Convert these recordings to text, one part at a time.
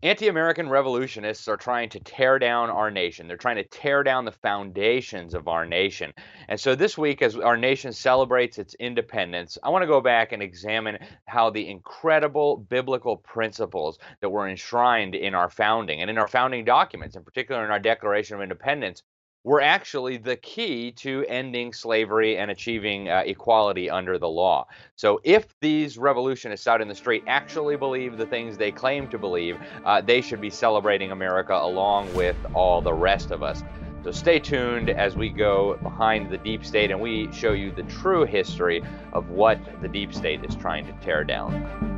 Anti American revolutionists are trying to tear down our nation. They're trying to tear down the foundations of our nation. And so this week, as our nation celebrates its independence, I want to go back and examine how the incredible biblical principles that were enshrined in our founding and in our founding documents, in particular in our Declaration of Independence, were actually the key to ending slavery and achieving uh, equality under the law. So, if these revolutionists out in the street actually believe the things they claim to believe, uh, they should be celebrating America along with all the rest of us. So, stay tuned as we go behind the deep state and we show you the true history of what the deep state is trying to tear down.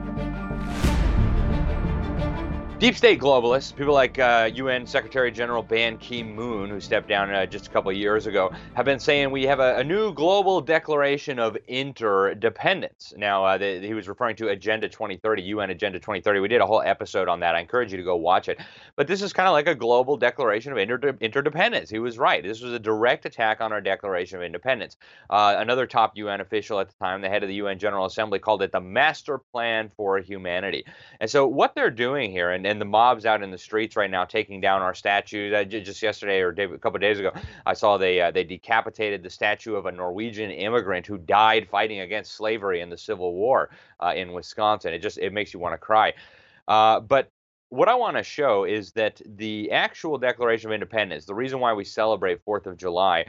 Deep state globalists, people like uh, UN Secretary General Ban Ki moon, who stepped down uh, just a couple of years ago, have been saying we have a, a new global declaration of interdependence. Now, uh, the, he was referring to Agenda 2030, UN Agenda 2030. We did a whole episode on that. I encourage you to go watch it. But this is kind of like a global declaration of inter- interdependence. He was right. This was a direct attack on our Declaration of Independence. Uh, another top UN official at the time, the head of the UN General Assembly, called it the Master Plan for Humanity. And so, what they're doing here, and and the mobs out in the streets right now taking down our statues. Just yesterday or day, a couple days ago, I saw they uh, they decapitated the statue of a Norwegian immigrant who died fighting against slavery in the Civil War uh, in Wisconsin. It just it makes you want to cry. Uh, but what I want to show is that the actual Declaration of Independence, the reason why we celebrate Fourth of July,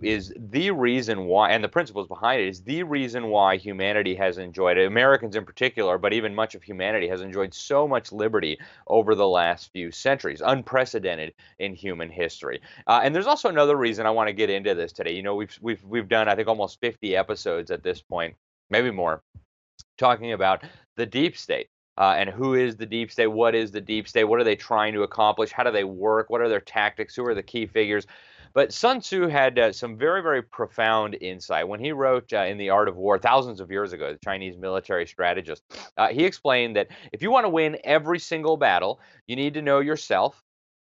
is the reason why, and the principles behind it is the reason why humanity has enjoyed, Americans in particular, but even much of humanity has enjoyed so much liberty over the last few centuries, unprecedented in human history. Uh, and there's also another reason I want to get into this today. You know, we've we've we've done I think almost 50 episodes at this point, maybe more, talking about the deep state. Uh, and who is the deep state? What is the deep state? What are they trying to accomplish? How do they work? What are their tactics? Who are the key figures? But Sun Tzu had uh, some very, very profound insight. When he wrote uh, in The Art of War thousands of years ago, the Chinese military strategist, uh, he explained that if you want to win every single battle, you need to know yourself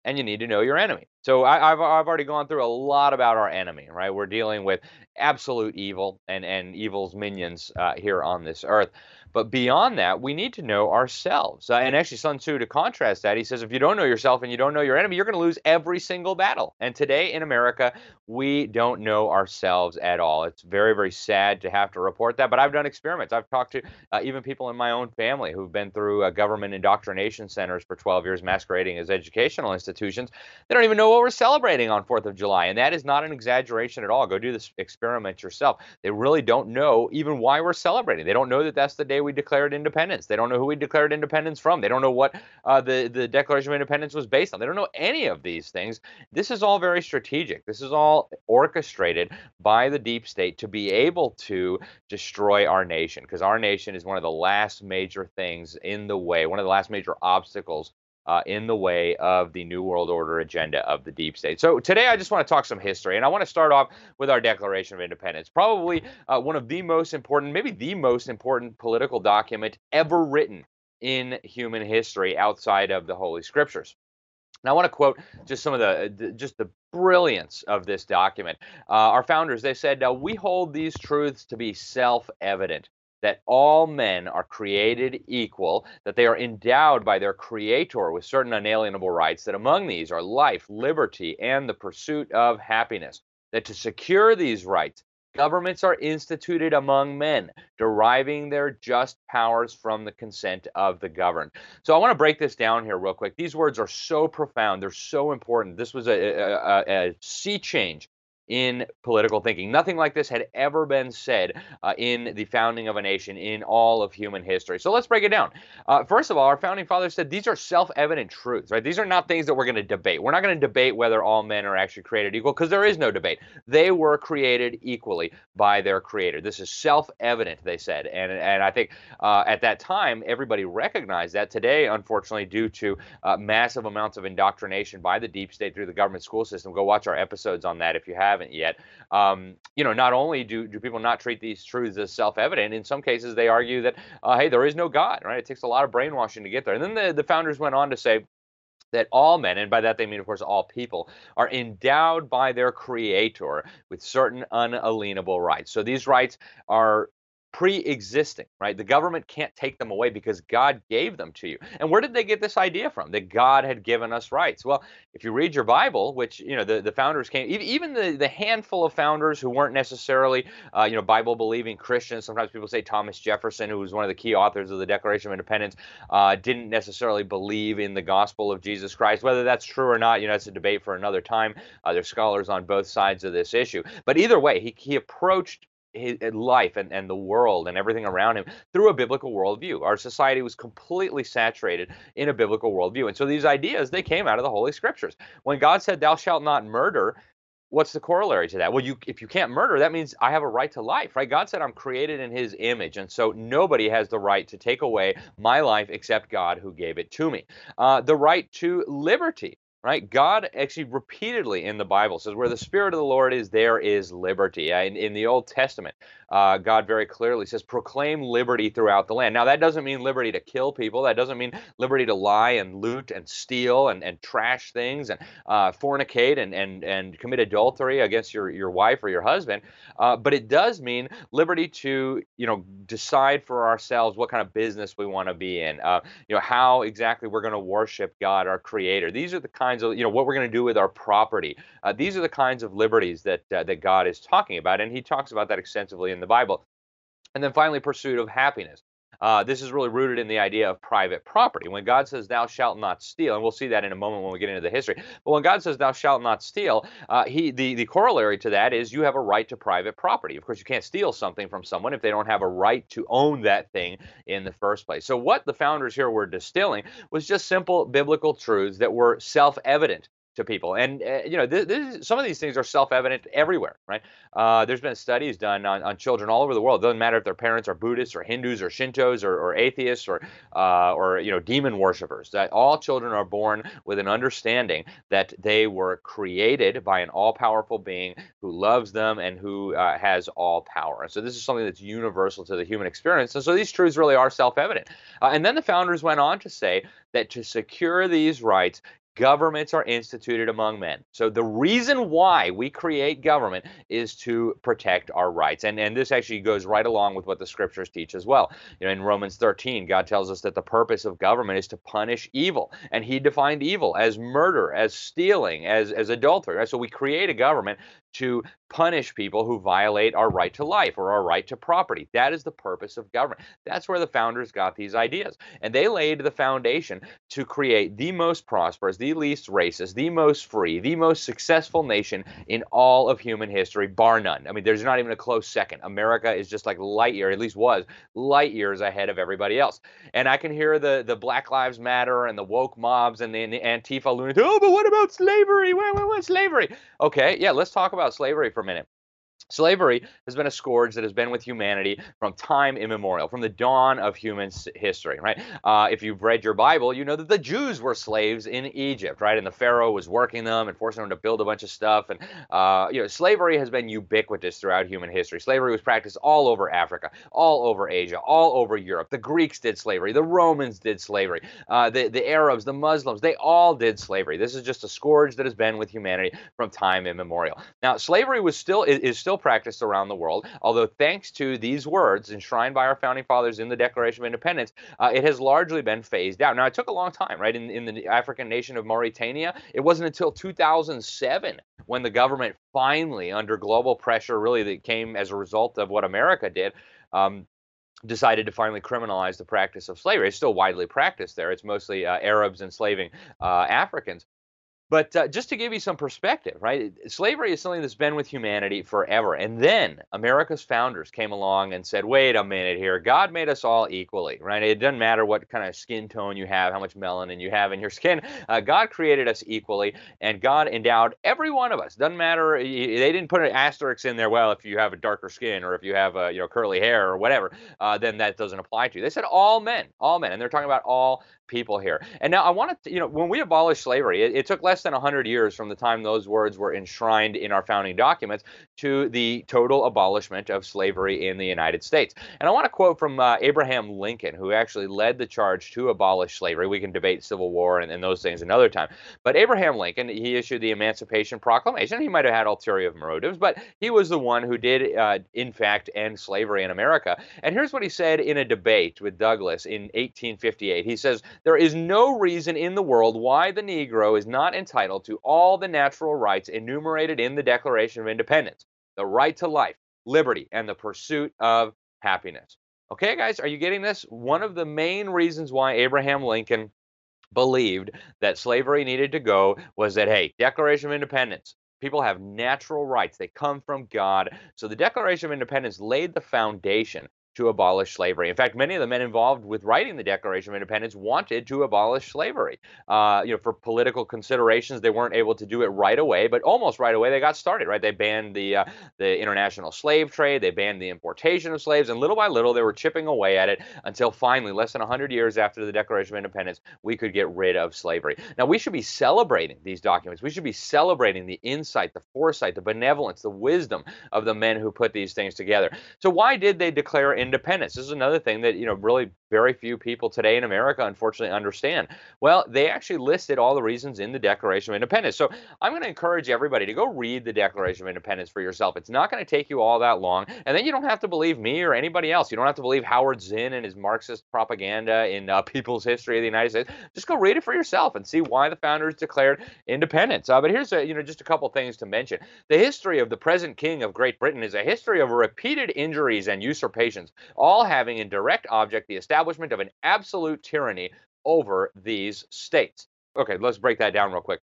and you need to know your enemy. So I, have I've already gone through a lot about our enemy, right? We're dealing with absolute evil and, and evil's minions uh, here on this earth. But beyond that, we need to know ourselves. Uh, and actually, Sun Tzu, to contrast that, he says if you don't know yourself and you don't know your enemy, you're going to lose every single battle. And today in America, we don't know ourselves at all. It's very, very sad to have to report that. But I've done experiments. I've talked to uh, even people in my own family who've been through uh, government indoctrination centers for 12 years, masquerading as educational institutions. They don't even know what we're celebrating on 4th of July. And that is not an exaggeration at all. Go do this experiment yourself. They really don't know even why we're celebrating. They don't know that that's the day we declared independence. They don't know who we declared independence from. They don't know what uh, the, the Declaration of Independence was based on. They don't know any of these things. This is all very strategic. This is all orchestrated by the deep state to be able to destroy our nation because our nation is one of the last major things in the way, one of the last major obstacles uh, in the way of the New World Order agenda of the deep state. So today I just want to talk some history, and I want to start off with our Declaration of Independence, probably uh, one of the most important, maybe the most important political document ever written in human history outside of the Holy Scriptures. Now, I want to quote just some of the, just the brilliance of this document. Uh, our founders, they said, "We hold these truths to be self-evident." That all men are created equal, that they are endowed by their Creator with certain unalienable rights, that among these are life, liberty, and the pursuit of happiness. That to secure these rights, governments are instituted among men, deriving their just powers from the consent of the governed. So I want to break this down here real quick. These words are so profound, they're so important. This was a, a, a sea change in political thinking. Nothing like this had ever been said uh, in the founding of a nation in all of human history. So let's break it down. Uh, first of all, our founding fathers said these are self-evident truths, right? These are not things that we're going to debate. We're not going to debate whether all men are actually created equal because there is no debate. They were created equally by their creator. This is self-evident, they said. And, and I think uh, at that time, everybody recognized that. Today, unfortunately, due to uh, massive amounts of indoctrination by the deep state through the government school system, go watch our episodes on that if you have haven't yet. Um, you know, not only do, do people not treat these truths as self-evident, in some cases they argue that, uh, hey, there is no God, right? It takes a lot of brainwashing to get there. And then the, the founders went on to say, that all men, and by that they mean, of course, all people, are endowed by their creator with certain unalienable rights. So these rights are pre-existing, right? The government can't take them away because God gave them to you. And where did they get this idea from? That God had given us rights. Well, if you read your Bible, which you know the, the founders came, even the the handful of founders who weren't necessarily uh, you know Bible believing Christians. Sometimes people say Thomas Jefferson, who was one of the key authors of the Declaration of Independence, uh, didn't necessarily believe in the gospel of Jesus Christ. Whether that's true or not, you know, it's a debate for another time. Uh, there's scholars on both sides of this issue. But either way, he he approached his life and, and the world and everything around him through a biblical worldview. Our society was completely saturated in a biblical worldview. And so these ideas, they came out of the Holy Scriptures. When God said, Thou shalt not murder, what's the corollary to that? Well, you if you can't murder, that means I have a right to life, right? God said I'm created in his image. And so nobody has the right to take away my life except God who gave it to me. Uh, the right to liberty right? God actually repeatedly in the Bible says, where the Spirit of the Lord is, there is liberty. In, in the Old Testament, uh, God very clearly says, proclaim liberty throughout the land. Now, that doesn't mean liberty to kill people. That doesn't mean liberty to lie and loot and steal and, and trash things and uh, fornicate and, and, and commit adultery against your, your wife or your husband. Uh, but it does mean liberty to, you know, decide for ourselves what kind of business we want to be in, uh, you know, how exactly we're going to worship God, our creator. These are the kinds of, you know, what we're going to do with our property. Uh, these are the kinds of liberties that, uh, that God is talking about. And he talks about that extensively in the Bible. And then finally, pursuit of happiness. Uh, this is really rooted in the idea of private property. When God says, Thou shalt not steal, and we'll see that in a moment when we get into the history, but when God says, Thou shalt not steal, uh, he, the, the corollary to that is you have a right to private property. Of course, you can't steal something from someone if they don't have a right to own that thing in the first place. So, what the founders here were distilling was just simple biblical truths that were self evident to people. And uh, you know, this, this, some of these things are self-evident everywhere, right? Uh, there's been studies done on, on children all over the world. It doesn't matter if their parents are Buddhists or Hindus or Shintos or, or atheists or uh, or you know demon worshippers. That all children are born with an understanding that they were created by an all-powerful being who loves them and who uh, has all power. And so this is something that's universal to the human experience. And so these truths really are self-evident. Uh, and then the founders went on to say that to secure these rights, governments are instituted among men. So the reason why we create government is to protect our rights. And and this actually goes right along with what the scriptures teach as well. You know, in Romans 13, God tells us that the purpose of government is to punish evil. And he defined evil as murder, as stealing, as as adultery. Right? So we create a government to punish people who violate our right to life or our right to property. That is the purpose of government. That's where the founders got these ideas. And they laid the foundation to create the most prosperous, the least racist, the most free, the most successful nation in all of human history, bar none. I mean, there's not even a close second. America is just like light year, at least was light years ahead of everybody else. And I can hear the, the Black Lives Matter and the woke mobs and the, Antifa lunatics. Oh, but what about slavery? What, what, what slavery? Okay, yeah, let's talk about slavery for a minute. Slavery has been a scourge that has been with humanity from time immemorial, from the dawn of human history, right? Uh, if you've read your Bible, you know that the Jews were slaves in Egypt, right? And the Pharaoh was working them and forcing them to build a bunch of stuff. And, uh, you know, slavery has been ubiquitous throughout human history. Slavery was practiced all over Africa, all over Asia, all over Europe. The Greeks did slavery. The Romans did slavery. Uh, the, the Arabs, the Muslims, they all did slavery. This is just a scourge that has been with humanity from time immemorial. Now, slavery was still, is, is still practiced around the world, although thanks to these words enshrined by our founding fathers in the Declaration of Independence, uh, it has largely been phased out. Now, it took a long time, right? In, in the African nation of Mauritania, it wasn't until 2007 when the government finally, under global pressure, really that came as a result of what America did, um, decided to finally criminalize the practice of slavery. It's still widely practiced there. It's mostly uh, Arabs enslaving uh, Africans. But uh, just to give you some perspective, right? Slavery is something that's been with humanity forever. And then America's founders came along and said, wait a minute here. God made us all equally, right? It doesn't matter what kind of skin tone you have, how much melanin you have in your skin. Uh, God created us equally, and God endowed every one of us. Doesn't matter. They didn't put an asterisk in there. Well, if you have a darker skin or if you have a, you know curly hair or whatever, uh, then that doesn't apply to you. They said all men, all men, and they're talking about all people here. And now I want to, you know, when we abolished slavery, it, it took less than 100 years from the time those words were enshrined in our founding documents to the total abolishment of slavery in the United States. And I want to quote from uh, Abraham Lincoln, who actually led the charge to abolish slavery. We can debate Civil War and, and those things another time. But Abraham Lincoln, he issued the Emancipation Proclamation. He might have had ulterior motives, but he was the one who did, uh, in fact, end slavery in America. And here's what he said in a debate with Douglas in 1858. He says, There is no reason in the world why the Negro is not entitled to all the natural rights enumerated in the Declaration of Independence the right to life, liberty, and the pursuit of happiness. Okay, guys, are you getting this? One of the main reasons why Abraham Lincoln believed that slavery needed to go was that, hey, Declaration of Independence, people have natural rights. They come from God. So the Declaration of Independence laid the foundation to abolish slavery. In fact, many of the men involved with writing the Declaration of Independence wanted to abolish slavery. Uh, you know, for political considerations, they weren't able to do it right away, but almost right away they got started. Right, they banned the uh, the international slave trade, they banned the importation of slaves, and little by little they were chipping away at it until finally, less than 100 years after the Declaration of Independence, we could get rid of slavery. Now, we should be celebrating these documents. We should be celebrating the insight, the foresight, the benevolence, the wisdom of the men who put these things together. So, why did they declare independence. This is another thing that, you know, really very few people today in America unfortunately understand. Well, they actually listed all the reasons in the Declaration of Independence. So I'm going to encourage everybody to go read the Declaration of Independence for yourself. It's not going to take you all that long. And then you don't have to believe me or anybody else. You don't have to believe Howard Zinn and his Marxist propaganda in uh, People's History of the United States. Just go read it for yourself and see why the founders declared independence. Uh, but here's a, you know just a couple things to mention. The history of the present king of Great Britain is a history of repeated injuries and usurpations all having in direct object the establishment of an absolute tyranny over these states. Okay, let's break that down real quick.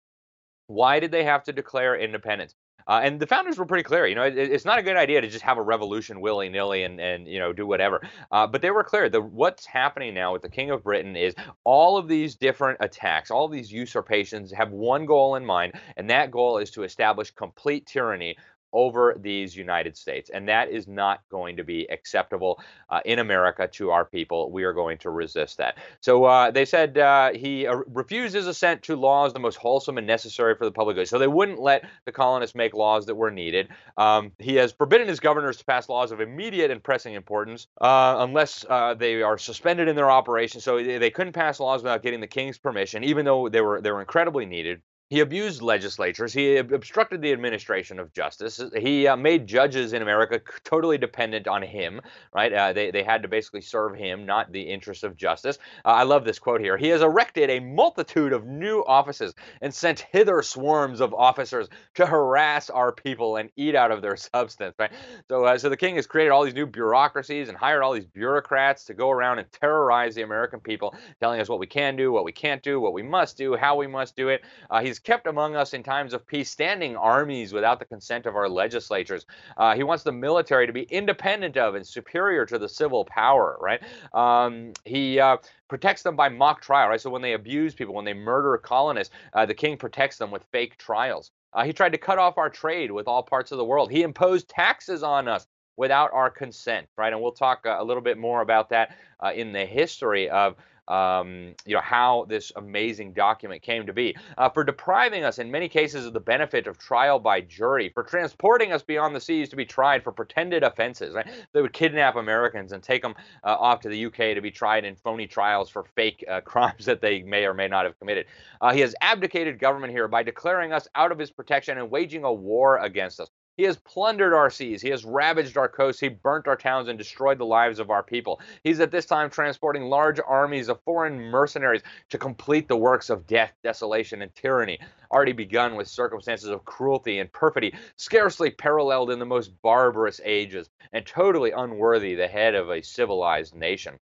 Why did they have to declare independence? Uh, and the founders were pretty clear. You know, it, it's not a good idea to just have a revolution willy nilly and and you know do whatever. Uh, but they were clear. The what's happening now with the King of Britain is all of these different attacks, all these usurpations have one goal in mind, and that goal is to establish complete tyranny over these United States. And that is not going to be acceptable uh, in America to our people. We are going to resist that. So uh, they said uh, he uh, refuses assent to laws the most wholesome and necessary for the public good. So they wouldn't let the colonists make laws that were needed. Um, he has forbidden his governors to pass laws of immediate and pressing importance uh, unless uh, they are suspended in their operation. So they couldn't pass laws without getting the king's permission, even though they were they were incredibly needed. He abused legislatures. He obstructed the administration of justice. He uh, made judges in America totally dependent on him, right? Uh, they, they had to basically serve him, not the interests of justice. Uh, I love this quote here. He has erected a multitude of new offices and sent hither swarms of officers to harass our people and eat out of their substance, right? So, uh, so the king has created all these new bureaucracies and hired all these bureaucrats to go around and terrorize the American people, telling us what we can do, what we can't do, what we must do, how we must do it. Uh, he's kept among us in times of peace, standing armies without the consent of our legislatures. Uh, he wants the military to be independent of and superior to the civil power, right? Um, he uh, protects them by mock trial, right? So when they abuse people, when they murder colonists, uh, the king protects them with fake trials. Uh, he tried to cut off our trade with all parts of the world. He imposed taxes on us without our consent, right? And we'll talk uh, a little bit more about that uh, in the history of um, you know how this amazing document came to be, uh, for depriving us in many cases of the benefit of trial by jury, for transporting us beyond the seas to be tried for pretended offenses. Right? They would kidnap Americans and take them uh, off to the UK to be tried in phony trials for fake uh, crimes that they may or may not have committed. Uh, he has abdicated government here by declaring us out of his protection and waging a war against us. He has plundered our seas. He has ravaged our coasts. He burnt our towns and destroyed the lives of our people. He's at this time transporting large armies of foreign mercenaries to complete the works of death, desolation, and tyranny, already begun with circumstances of cruelty and perfidy, scarcely paralleled in the most barbarous ages, and totally unworthy the head of a civilized nation.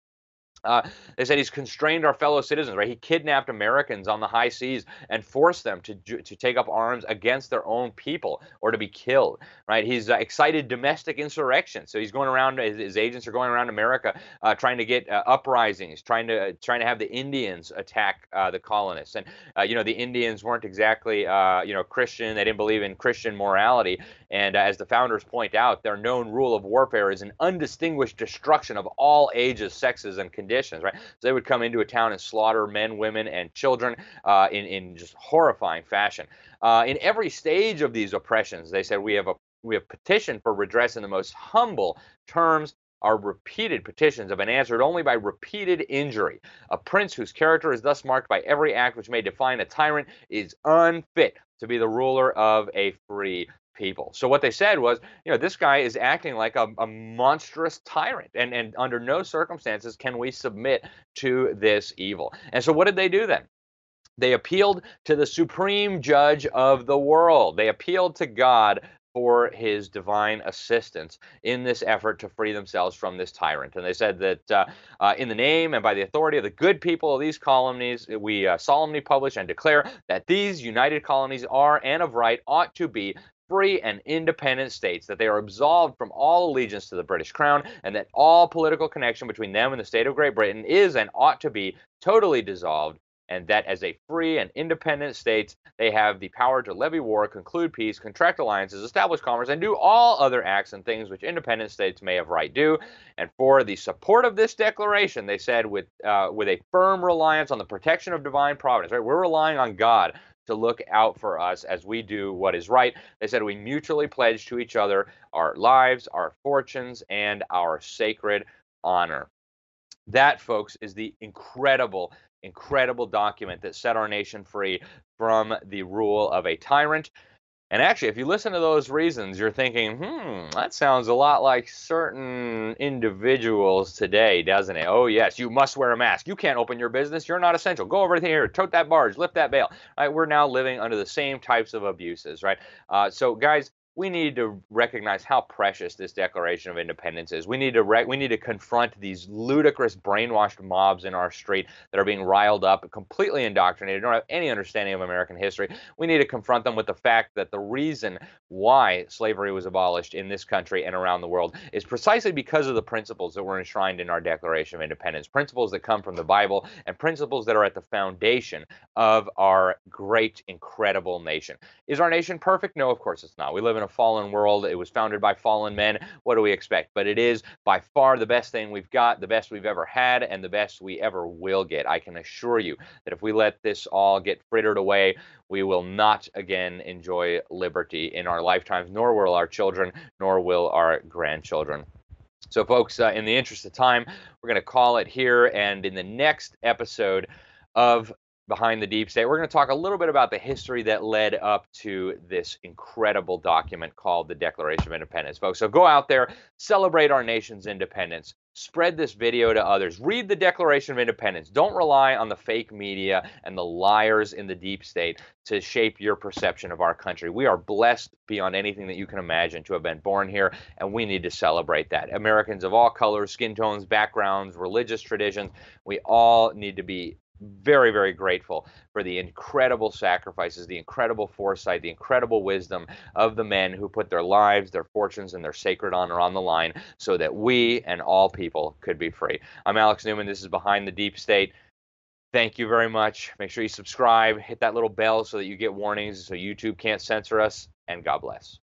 Uh, they said he's constrained our fellow citizens, right? He kidnapped Americans on the high seas and forced them to to take up arms against their own people or to be killed, right? He's uh, excited domestic insurrection, so he's going around. His, his agents are going around America uh, trying to get uh, uprisings, trying to trying to have the Indians attack uh, the colonists. And uh, you know, the Indians weren't exactly you know Christian. They didn't believe in Christian morality. And as the founders point out, their known rule of warfare is an undistinguished destruction of all ages, sexes, and conditions conditions, right? So they would come into a town and slaughter men, women, and children uh, in in just horrifying fashion. Uh, in every stage of these oppressions, they said we have a we have petitioned for redress in the most humble terms our repeated petitions have been answered only by repeated injury. A prince whose character is thus marked by every act which may define a tyrant is unfit to be the ruler of a free people. So what they said was, you know, this guy is acting like a, a, monstrous tyrant, and and under no circumstances can we submit to this evil. And so what did they do then? They appealed to the supreme judge of the world. They appealed to God for his divine assistance in this effort to free themselves from this tyrant. And they said that uh, uh, in the name and by the authority of the good people of these colonies, we uh, solemnly publish and declare that these united colonies are and of right ought to be free and independent states, that they are absolved from all allegiance to the British Crown, and that all political connection between them and the state of Great Britain is and ought to be totally dissolved, and that as a free and independent states, they have the power to levy war, conclude peace, contract alliances, establish commerce, and do all other acts and things which independent states may have right do. And for the support of this declaration, they said with uh, with a firm reliance on the protection of divine providence. Right, we're relying on God to look out for us as we do what is right. They said we mutually pledge to each other our lives, our fortunes, and our sacred honor. That, folks, is the incredible incredible document that set our nation free from the rule of a tyrant. And actually, if you listen to those reasons, you're thinking, hmm, that sounds a lot like certain individuals today, doesn't it? Oh, yes, you must wear a mask. You can't open your business. You're not essential. Go over here, tote that barge, lift that bale. Right? We're now living under the same types of abuses, right? Uh, so, guys, we need to recognize how precious this Declaration of Independence is. We need to re- we need to confront these ludicrous brainwashed mobs in our street that are being riled up, completely indoctrinated, don't have any understanding of American history. We need to confront them with the fact that the reason why slavery was abolished in this country and around the world is precisely because of the principles that were enshrined in our Declaration of Independence, principles that come from the Bible and principles that are at the foundation of our great, incredible nation. Is our nation perfect? No, of course it's not. We live in a fallen world. It was founded by fallen men. What do we expect? But it is by far the best thing we've got, the best we've ever had, and the best we ever will get. I can assure you that if we let this all get frittered away, we will not again enjoy liberty in our lifetimes, nor will our children, nor will our grandchildren. So, folks, uh, in the interest of time, we're going to call it here. And in the next episode of behind the deep state. We're going to talk a little bit about the history that led up to this incredible document called the Declaration of Independence, folks. So go out there, celebrate our nation's independence, spread this video to others, read the Declaration of Independence. Don't rely on the fake media and the liars in the deep state to shape your perception of our country. We are blessed beyond anything that you can imagine to have been born here, and we need to celebrate that. Americans of all colors, skin tones, backgrounds, religious traditions, we all need to be very, very grateful for the incredible sacrifices, the incredible foresight, the incredible wisdom of the men who put their lives, their fortunes, and their sacred honor on the line so that we and all people could be free. I'm Alex Newman. This is Behind the Deep State. Thank you very much. Make sure you subscribe, hit that little bell so that you get warnings so YouTube can't censor us, and God bless.